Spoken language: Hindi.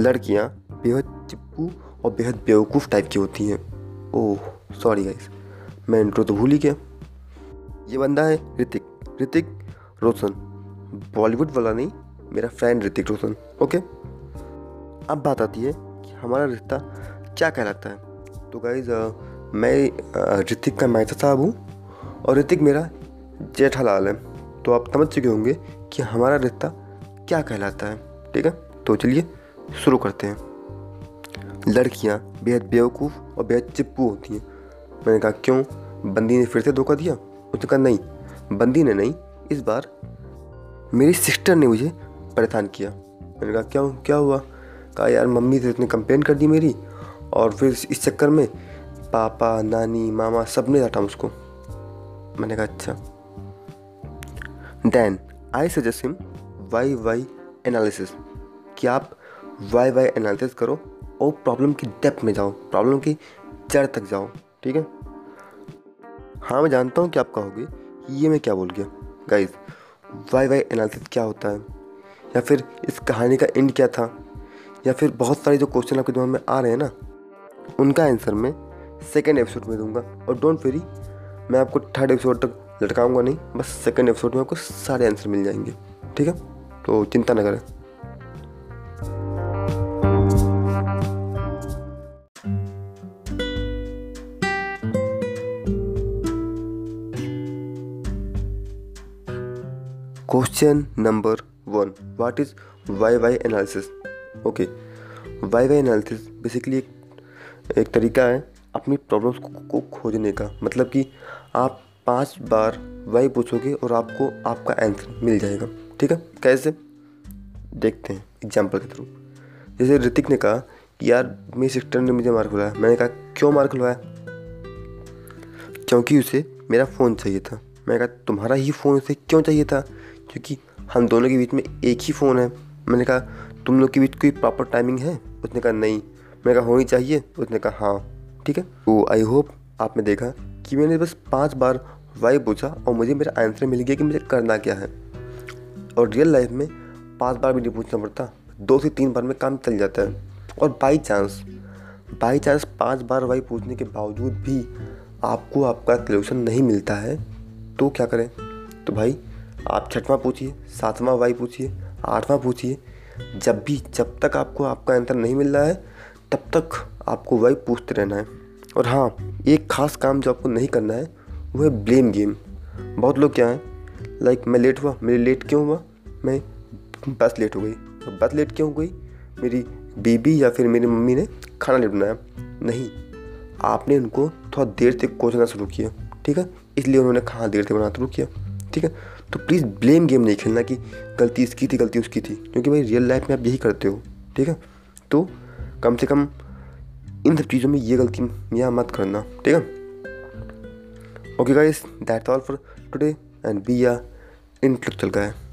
लड़कियाँ बेहद चिप्पू और बेहद बेवकूफ़ टाइप की होती हैं। ओह सॉरी गाइस मैं इंट्रो तो भूल ही गया। ये बंदा है ऋतिक ऋतिक रोशन। बॉलीवुड वाला नहीं, मेरा फ्रेंड ऋतिक रोशन ओके अब बात आती है कि हमारा रिश्ता क्या कहलाता है। तो गाइज़ मैं ऋतिक का मैचा साहब हूँ और ऋतिक मेरा जेठालाल है। तो आप समझ चुके होंगे कि हमारा रिश्ता क्या कहलाता है, ठीक है? तो चलिए शुरू करते हैं। लड़कियाँ बेहद बेवकूफ़ और बेहद चिप्पू होती हैं। मैंने कहा, क्यों? बंदी ने फिर से धोखा दिया? उसने कहा, नहीं, बंदी ने नहीं, इस बार मेरी सिस्टर ने मुझे परेशान किया। मैंने कहा, क्यों? क्या हुआ? कहा, यार, मम्मी से उसने कंप्लेन कर दी मेरी और फिर इस चक्कर में पापा, नानी, मामा सबने डांटा मुझको। मैंने कहा अच्छा। Then I suggest him why why analysis कि आप वाई वाई एनालिसिस करो और प्रॉब्लम की डेप्थ में जाओ प्रॉब्लम की जड़ तक जाओ, ठीक है? हाँ मैं जानता हूँ कि आप कहोगे, ये मैं क्या बोल गया? गाइज़ वाई वाई एनालिसिस क्या होता है? या फिर इस कहानी का एंड क्या था? या फिर बहुत सारे जो क्वेश्चन आपके दिमाग में आ रहे हैं ना, उनका आंसर मैं सेकेंड एपिसोड में दूँगा। और डोंट वेरी मैं आपको थर्ड एपिसोड तक लटकाऊँगा नहीं, बस सेकेंड एपिसोड में आपको सारे आंसर मिल जाएँगे, ठीक है? तो चिंता न करें। Question number one what is why why analysis okay why why analysis basically एक एक तरीका है अपनी प्रॉब्लम्स को, को खोजने का। मतलब कि आप पाँच बार वाई पूछोगे और आपको आपका आंसर मिल जाएगा। ठीक है? कैसे? देखते हैं एग्ज़ाम्पल के थ्रू जैसे ऋतिक ने कहा कि यार मेरी सिस्टर ने मुझे मार्क खुलवाया मैंने कहा क्यों मार्क खुलवाया क्योंकि उसे मेरा फ़ोन चाहिए था। मैंने कहा, तुम्हारा ही फ़ोन उसे क्यों चाहिए था? क्योंकि हम दोनों के बीच में एक ही फ़ोन है। मैंने कहा, तुम लोग के बीच कोई प्रॉपर टाइमिंग है? उसने कहा, नहीं। मैंने कहा, होनी चाहिए? उसने कहा हाँ। ठीक है? तो आई होप आपने देखा कि मैंने बस पाँच बार वाई पूछा और मुझे मेरा आंसर मिल गया कि मुझे करना क्या है। और रियल लाइफ में पाँच बार भी नहीं पूछना पड़ता। दो से तीन बार में काम चल जाता है। और बाई चांस बाई चांस पाँच बार वाई पूछने के बावजूद भी आपको आपका सोल्यूशन नहीं मिलता है। तो क्या करें? तो भाई, आप छठवां पूछिए, सातवां वाई पूछिए, आठवां पूछिए। जब भी, जब तक आपको आपका आंसर नहीं मिल रहा है, तब तक आपको वाई पूछते रहना है। और हाँ एक खास काम जो आपको नहीं करना है, वो है ब्लेम गेम बहुत लोग क्या हैं लाइक मैं लेट हुआ, मेरी लेट क्यों हुआ? मैं बस लेट हो गई। तो बस लेट क्यों हो गई? मेरी बीबी या फिर मेरी मम्मी ने खाना नहीं बनाया। नहीं, आपने उनको थोड़ा देर से कोचना शुरू किया। ठीक है? इसलिए उन्होंने खाना देर से बनाना शुरू किया ठीक है? तो प्लीज़ ब्लेम गेम नहीं खेलना कि गलती इसकी थी, गलती उसकी थी, क्योंकि भाई रियल लाइफ में आप यही करते हो, ठीक है? तो कम से कम इन सब चीज़ों में ये गलती यहाँ मत करना, ठीक है? Okay guys that's all for today and be या इंटेलेक्चुअल का है